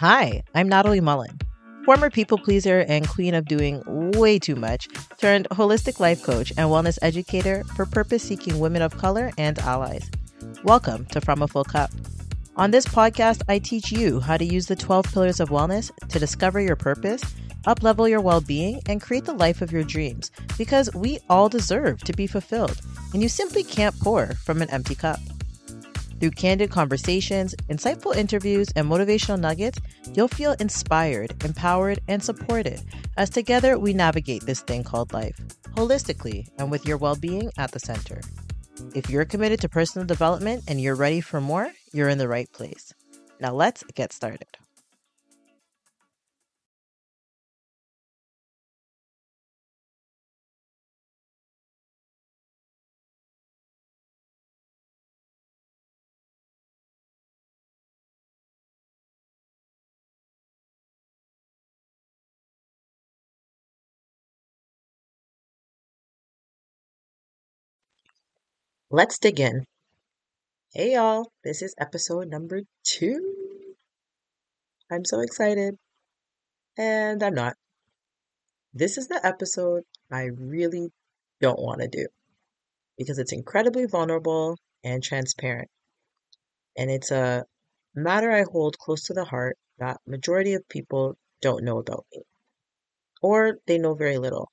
Hi, I'm Natalie Mullin, former people pleaser and queen of doing way too much, turned holistic life coach and wellness educator for purpose seeking women of color and allies. Welcome to From a Full Cup. On this podcast, I teach you how to use the 12 pillars of wellness to discover your purpose, uplevel your well being, and create the life of your dreams because we all deserve to be fulfilled, and you simply can't pour from an empty cup. Through candid conversations, insightful interviews, and motivational nuggets, you'll feel inspired, empowered, and supported as together we navigate this thing called life, holistically and with your well being at the center. If you're committed to personal development and you're ready for more, you're in the right place. Now let's get started. Let's dig in. Hey y'all, this is episode number two. I'm so excited. And I'm not. This is the episode I really don't want to do because it's incredibly vulnerable and transparent. And it's a matter I hold close to the heart that majority of people don't know about me or they know very little.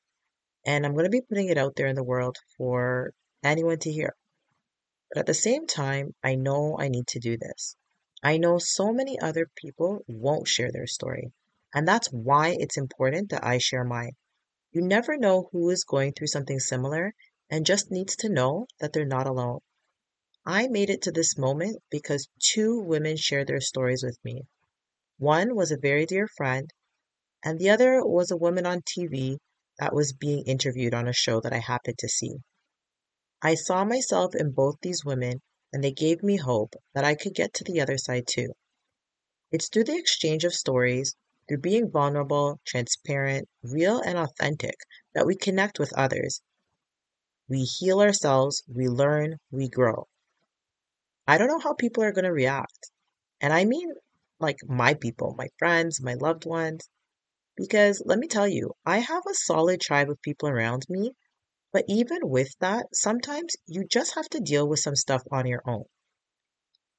And I'm going to be putting it out there in the world for anyone to hear. But at the same time, I know I need to do this. I know so many other people won't share their story. And that's why it's important that I share mine. You never know who is going through something similar and just needs to know that they're not alone. I made it to this moment because two women shared their stories with me. One was a very dear friend, and the other was a woman on TV that was being interviewed on a show that I happened to see. I saw myself in both these women, and they gave me hope that I could get to the other side too. It's through the exchange of stories, through being vulnerable, transparent, real, and authentic that we connect with others. We heal ourselves, we learn, we grow. I don't know how people are going to react. And I mean, like my people, my friends, my loved ones. Because let me tell you, I have a solid tribe of people around me but even with that, sometimes you just have to deal with some stuff on your own.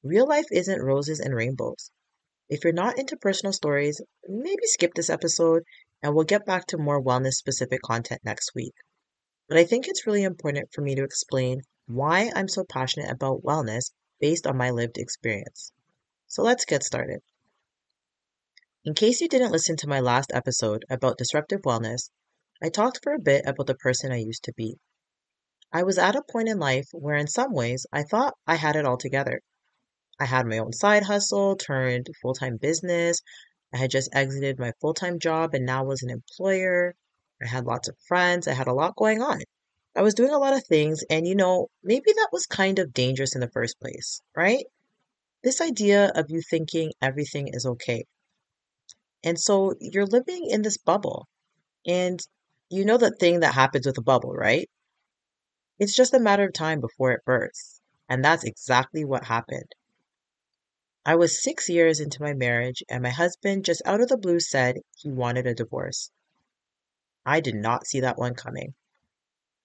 Real life isn't roses and rainbows. If you're not into personal stories, maybe skip this episode and we'll get back to more wellness specific content next week. But I think it's really important for me to explain why I'm so passionate about wellness based on my lived experience. So let's get started. In case you didn't listen to my last episode about disruptive wellness, I talked for a bit about the person I used to be. I was at a point in life where, in some ways, I thought I had it all together. I had my own side hustle turned full time business. I had just exited my full time job and now was an employer. I had lots of friends. I had a lot going on. I was doing a lot of things, and you know, maybe that was kind of dangerous in the first place, right? This idea of you thinking everything is okay. And so you're living in this bubble. And you know the thing that happens with a bubble, right? It's just a matter of time before it bursts. And that's exactly what happened. I was six years into my marriage, and my husband just out of the blue said he wanted a divorce. I did not see that one coming.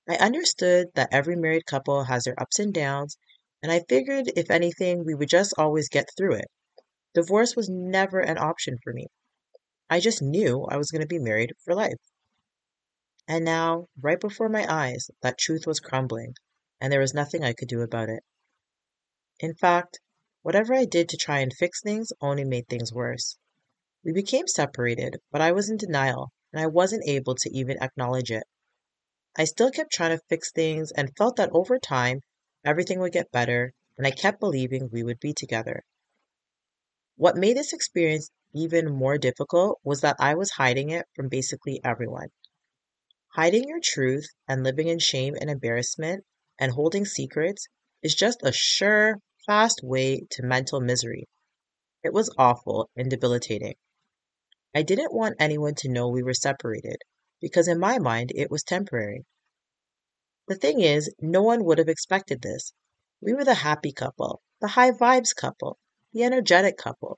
I understood that every married couple has their ups and downs, and I figured if anything, we would just always get through it. Divorce was never an option for me. I just knew I was going to be married for life. And now, right before my eyes, that truth was crumbling, and there was nothing I could do about it. In fact, whatever I did to try and fix things only made things worse. We became separated, but I was in denial, and I wasn't able to even acknowledge it. I still kept trying to fix things and felt that over time, everything would get better, and I kept believing we would be together. What made this experience even more difficult was that I was hiding it from basically everyone. Hiding your truth and living in shame and embarrassment and holding secrets is just a sure, fast way to mental misery. It was awful and debilitating. I didn't want anyone to know we were separated because in my mind it was temporary. The thing is, no one would have expected this. We were the happy couple, the high vibes couple, the energetic couple.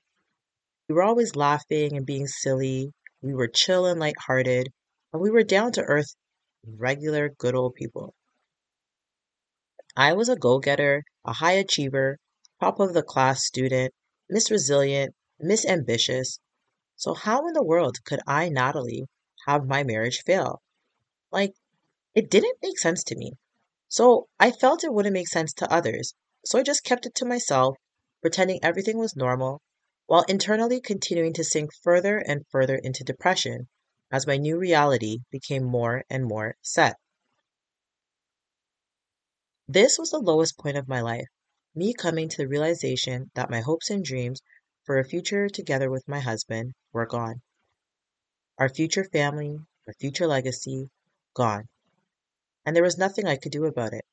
We were always laughing and being silly. We were chill and lighthearted, and we were down to earth, regular, good old people. I was a go getter, a high achiever, top of the class student, Miss Resilient, Miss Ambitious. So, how in the world could I, Natalie, have my marriage fail? Like, it didn't make sense to me. So, I felt it wouldn't make sense to others. So, I just kept it to myself, pretending everything was normal, while internally continuing to sink further and further into depression as my new reality became more and more set. This was the lowest point of my life, me coming to the realization that my hopes and dreams for a future together with my husband were gone. Our future family, our future legacy, gone. And there was nothing I could do about it.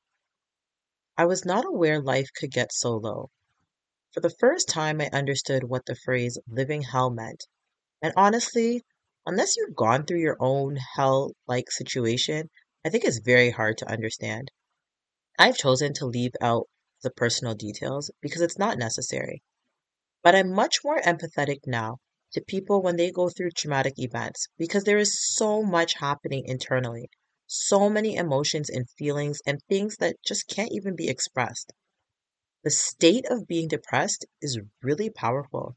I was not aware life could get so low. For the first time, I understood what the phrase living hell meant. And honestly, unless you've gone through your own hell like situation, I think it's very hard to understand. I've chosen to leave out the personal details because it's not necessary. But I'm much more empathetic now to people when they go through traumatic events because there is so much happening internally, so many emotions and feelings and things that just can't even be expressed. The state of being depressed is really powerful.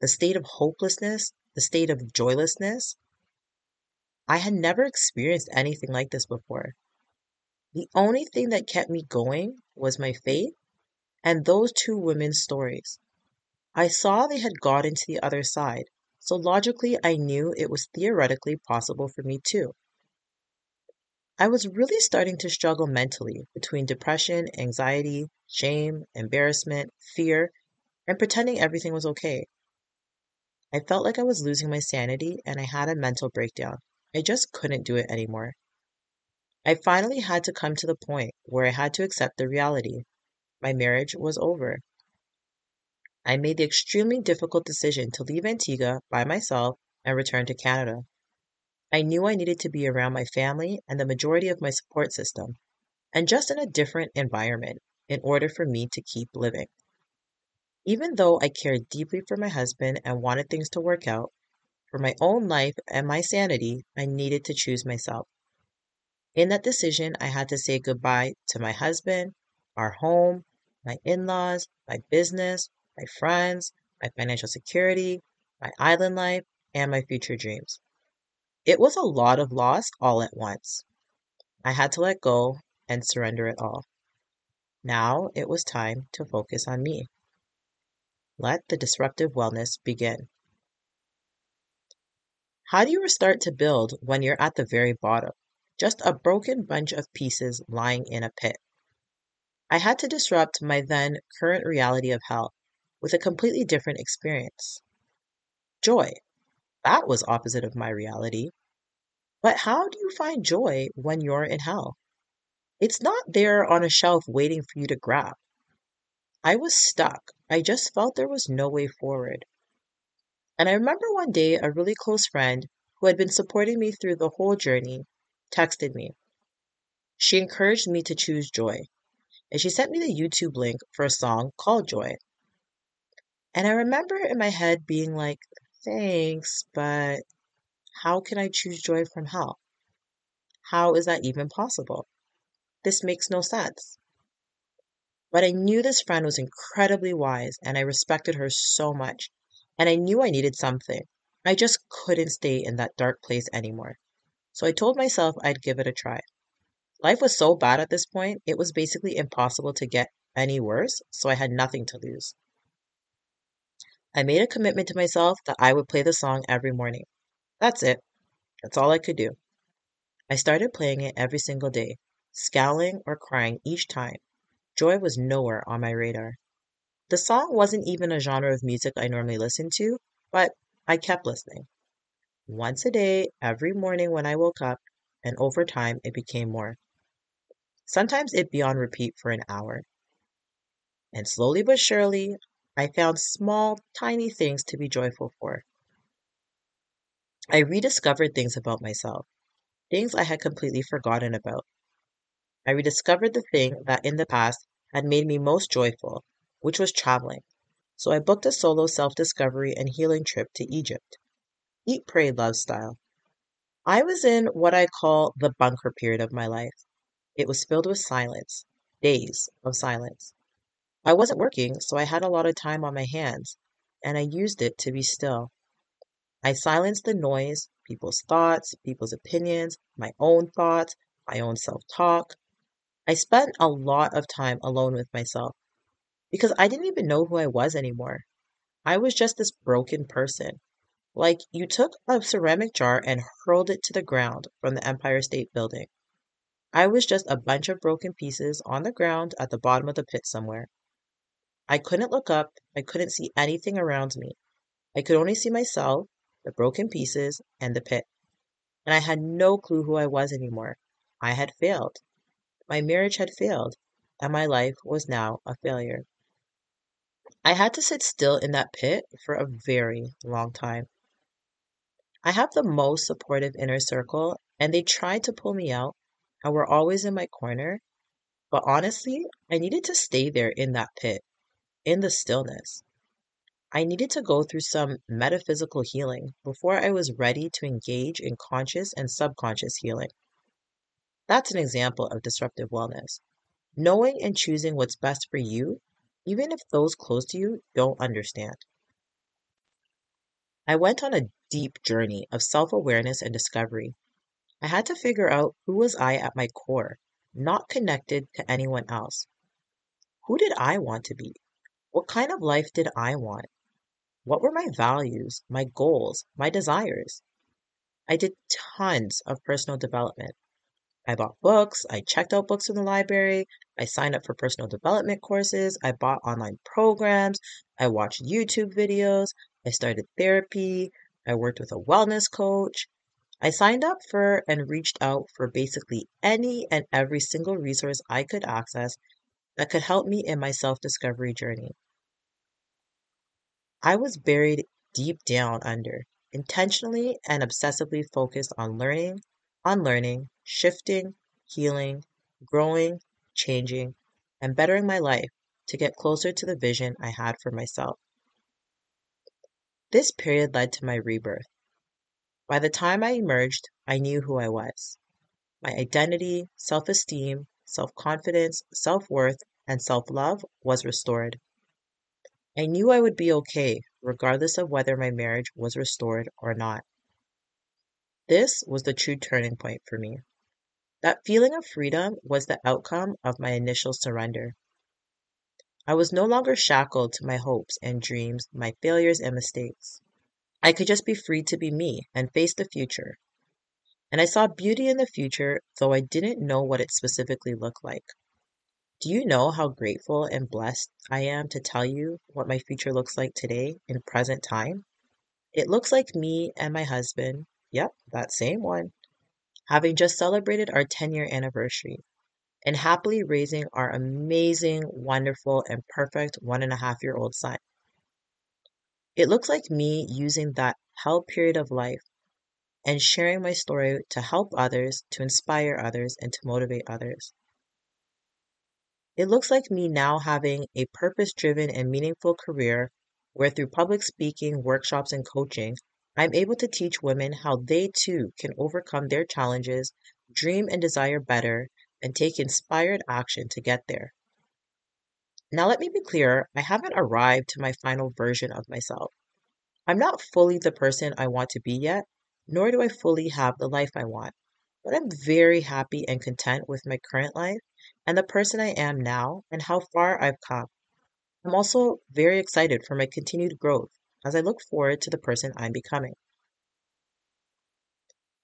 The state of hopelessness, the state of joylessness. I had never experienced anything like this before. The only thing that kept me going was my faith and those two women's stories. I saw they had gotten to the other side, so logically I knew it was theoretically possible for me too. I was really starting to struggle mentally between depression, anxiety, shame, embarrassment, fear, and pretending everything was okay. I felt like I was losing my sanity and I had a mental breakdown. I just couldn't do it anymore. I finally had to come to the point where I had to accept the reality. My marriage was over. I made the extremely difficult decision to leave Antigua by myself and return to Canada. I knew I needed to be around my family and the majority of my support system, and just in a different environment in order for me to keep living. Even though I cared deeply for my husband and wanted things to work out, for my own life and my sanity, I needed to choose myself. In that decision, I had to say goodbye to my husband, our home, my in laws, my business, my friends, my financial security, my island life, and my future dreams. It was a lot of loss all at once. I had to let go and surrender it all. Now it was time to focus on me. Let the disruptive wellness begin. How do you restart to build when you're at the very bottom? just a broken bunch of pieces lying in a pit. I had to disrupt my then current reality of hell with a completely different experience. Joy. That was opposite of my reality. But how do you find joy when you're in hell? It's not there on a shelf waiting for you to grab. I was stuck. I just felt there was no way forward. And I remember one day a really close friend who had been supporting me through the whole journey texted me. She encouraged me to choose joy, and she sent me the YouTube link for a song called Joy. And I remember in my head being like, thanks, but how can I choose joy from hell? How is that even possible? This makes no sense. But I knew this friend was incredibly wise and I respected her so much. And I knew I needed something. I just couldn't stay in that dark place anymore. So I told myself I'd give it a try. Life was so bad at this point, it was basically impossible to get any worse, so I had nothing to lose. I made a commitment to myself that I would play the song every morning. That's it. That's all I could do. I started playing it every single day, scowling or crying each time. Joy was nowhere on my radar. The song wasn't even a genre of music I normally listen to, but I kept listening once a day, every morning when I woke up, and over time it became more. Sometimes it'd be on repeat for an hour. And slowly but surely, I found small, tiny things to be joyful for. I rediscovered things about myself, things I had completely forgotten about. I rediscovered the thing that in the past had made me most joyful, which was traveling. so I booked a solo self discovery and healing trip to Egypt. Eat, pray, love style. I was in what I call the bunker period of my life. It was filled with silence, days of silence. I wasn't working, so I had a lot of time on my hands, and I used it to be still. I silenced the noise, people's thoughts, people's opinions, my own thoughts, my own self talk. I spent a lot of time alone with myself because I didn't even know who I was anymore. I was just this broken person. Like you took a ceramic jar and hurled it to the ground from the Empire State Building. I was just a bunch of broken pieces on the ground at the bottom of the pit somewhere. I couldn't look up, I couldn't see anything around me. I could only see myself, the broken pieces, and the pit. And I had no clue who I was anymore. I had failed. My marriage had failed, and my life was now a failure. I had to sit still in that pit for a very long time. I have the most supportive inner circle, and they tried to pull me out and were always in my corner. But honestly, I needed to stay there in that pit in the stillness. I needed to go through some metaphysical healing before I was ready to engage in conscious and subconscious healing. That's an example of disruptive wellness. Knowing and choosing what's best for you, even if those close to you don't understand. I went on a deep journey of self awareness and discovery. I had to figure out who was I at my core, not connected to anyone else. Who did I want to be? What kind of life did I want? What were my values, my goals, my desires? I did tons of personal development. I bought books, I checked out books in the library, I signed up for personal development courses, I bought online programs, I watched YouTube videos, I started therapy, I worked with a wellness coach. I signed up for and reached out for basically any and every single resource I could access that could help me in my self discovery journey. I was buried deep down under, intentionally and obsessively focused on learning, unlearning, shifting, healing, growing, changing, and bettering my life to get closer to the vision I had for myself. This period led to my rebirth. By the time I emerged, I knew who I was. My identity, self esteem, self confidence, self worth, and self love was restored. I knew I would be okay, regardless of whether my marriage was restored or not. This was the true turning point for me. That feeling of freedom was the outcome of my initial surrender. I was no longer shackled to my hopes and dreams, my failures and mistakes. I could just be free to be me and face the future. And I saw beauty in the future, though I didn't know what it specifically looked like. Do you know how grateful and blessed I am to tell you what my future looks like today in present time? It looks like me and my husband, yep, that same one, having just celebrated our 10 year anniversary and happily raising our amazing, wonderful, and perfect one and a half year old son. It looks like me using that hell period of life and sharing my story to help others, to inspire others, and to motivate others. It looks like me now having a purpose driven and meaningful career where, through public speaking, workshops, and coaching, I'm able to teach women how they too can overcome their challenges, dream and desire better, and take inspired action to get there. Now, let me be clear I haven't arrived to my final version of myself. I'm not fully the person I want to be yet, nor do I fully have the life I want, but I'm very happy and content with my current life and the person I am now and how far I've come. I'm also very excited for my continued growth as I look forward to the person I'm becoming.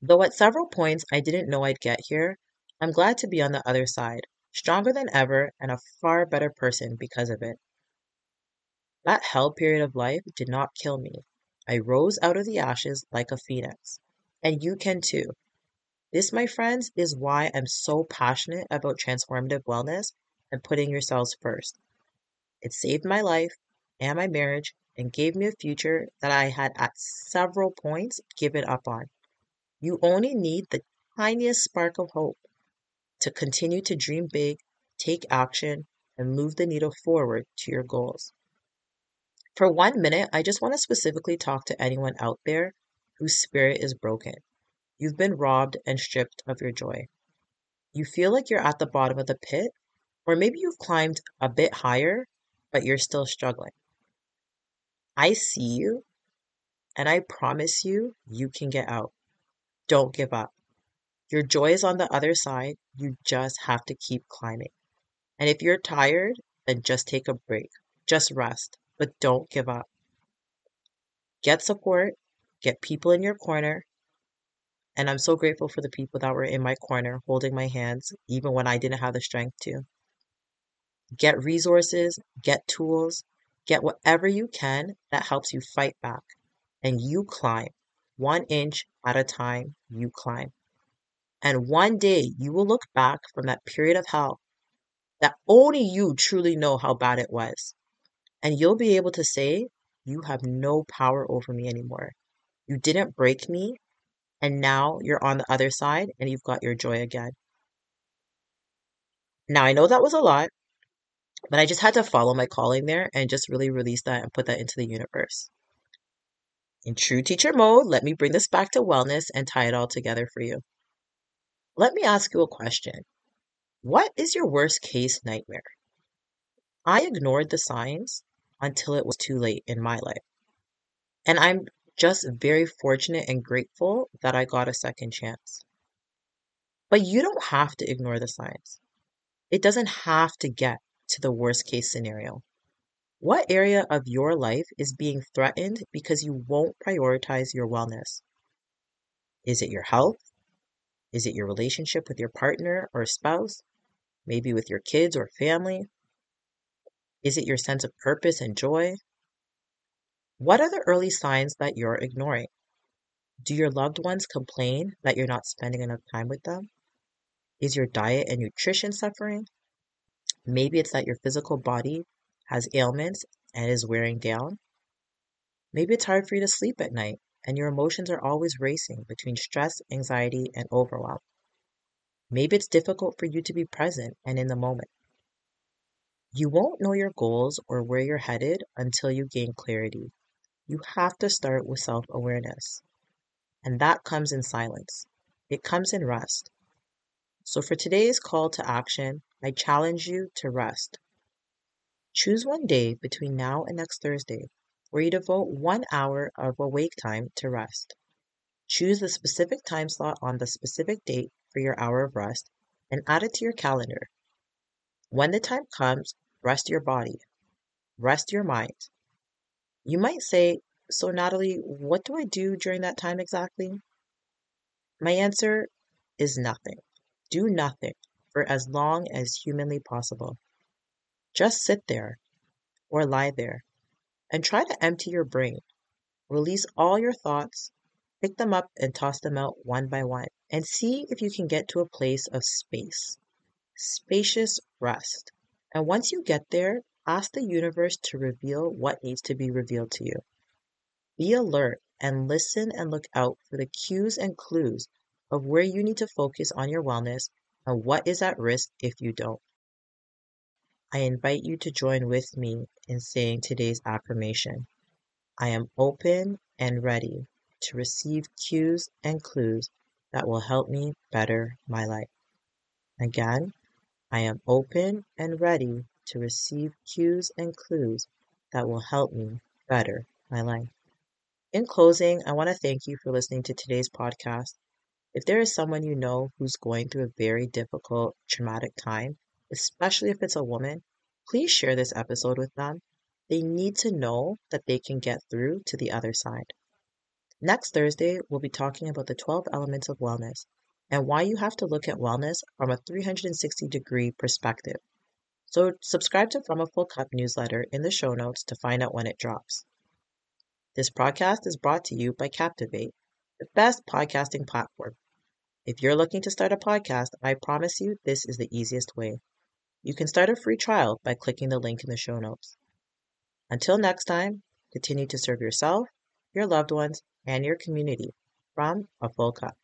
Though at several points I didn't know I'd get here, I'm glad to be on the other side, stronger than ever and a far better person because of it. That hell period of life did not kill me. I rose out of the ashes like a phoenix. And you can too. This, my friends, is why I'm so passionate about transformative wellness and putting yourselves first. It saved my life and my marriage and gave me a future that I had at several points given up on. You only need the tiniest spark of hope to continue to dream big, take action, and move the needle forward to your goals. For one minute, I just want to specifically talk to anyone out there whose spirit is broken. You've been robbed and stripped of your joy. You feel like you're at the bottom of the pit, or maybe you've climbed a bit higher, but you're still struggling. I see you, and I promise you, you can get out. Don't give up. Your joy is on the other side. You just have to keep climbing. And if you're tired, then just take a break. Just rest, but don't give up. Get support, get people in your corner. And I'm so grateful for the people that were in my corner holding my hands, even when I didn't have the strength to. Get resources, get tools, get whatever you can that helps you fight back. And you climb. One inch at a time, you climb. And one day you will look back from that period of hell that only you truly know how bad it was. And you'll be able to say, You have no power over me anymore. You didn't break me. And now you're on the other side and you've got your joy again. Now, I know that was a lot, but I just had to follow my calling there and just really release that and put that into the universe. In true teacher mode, let me bring this back to wellness and tie it all together for you. Let me ask you a question. What is your worst case nightmare? I ignored the signs until it was too late in my life. And I'm just very fortunate and grateful that I got a second chance. But you don't have to ignore the signs. It doesn't have to get to the worst case scenario. What area of your life is being threatened because you won't prioritize your wellness? Is it your health? Is it your relationship with your partner or spouse? Maybe with your kids or family? Is it your sense of purpose and joy? What are the early signs that you're ignoring? Do your loved ones complain that you're not spending enough time with them? Is your diet and nutrition suffering? Maybe it's that your physical body has ailments and is wearing down. Maybe it's hard for you to sleep at night and your emotions are always racing between stress, anxiety, and overwhelm. Maybe it's difficult for you to be present and in the moment. You won't know your goals or where you're headed until you gain clarity. You have to start with self awareness. And that comes in silence, it comes in rest. So, for today's call to action, I challenge you to rest. Choose one day between now and next Thursday where you devote one hour of awake time to rest. Choose the specific time slot on the specific date for your hour of rest and add it to your calendar. When the time comes, rest your body, rest your mind. You might say, So, Natalie, what do I do during that time exactly? My answer is nothing. Do nothing for as long as humanly possible. Just sit there or lie there and try to empty your brain. Release all your thoughts, pick them up and toss them out one by one, and see if you can get to a place of space, spacious rest. And once you get there, ask the universe to reveal what needs to be revealed to you. Be alert and listen and look out for the cues and clues of where you need to focus on your wellness and what is at risk if you don't. I invite you to join with me in saying today's affirmation. I am open and ready to receive cues and clues that will help me better my life. Again, I am open and ready to receive cues and clues that will help me better my life. In closing, I want to thank you for listening to today's podcast. If there is someone you know who's going through a very difficult, traumatic time, especially if it's a woman, please share this episode with them. They need to know that they can get through to the other side. Next Thursday, we'll be talking about the 12 elements of wellness and why you have to look at wellness from a 360 degree perspective. So, subscribe to From a Full Cup newsletter in the show notes to find out when it drops. This podcast is brought to you by Captivate, the best podcasting platform. If you're looking to start a podcast, I promise you this is the easiest way. You can start a free trial by clicking the link in the show notes. Until next time, continue to serve yourself, your loved ones, and your community from a full cup.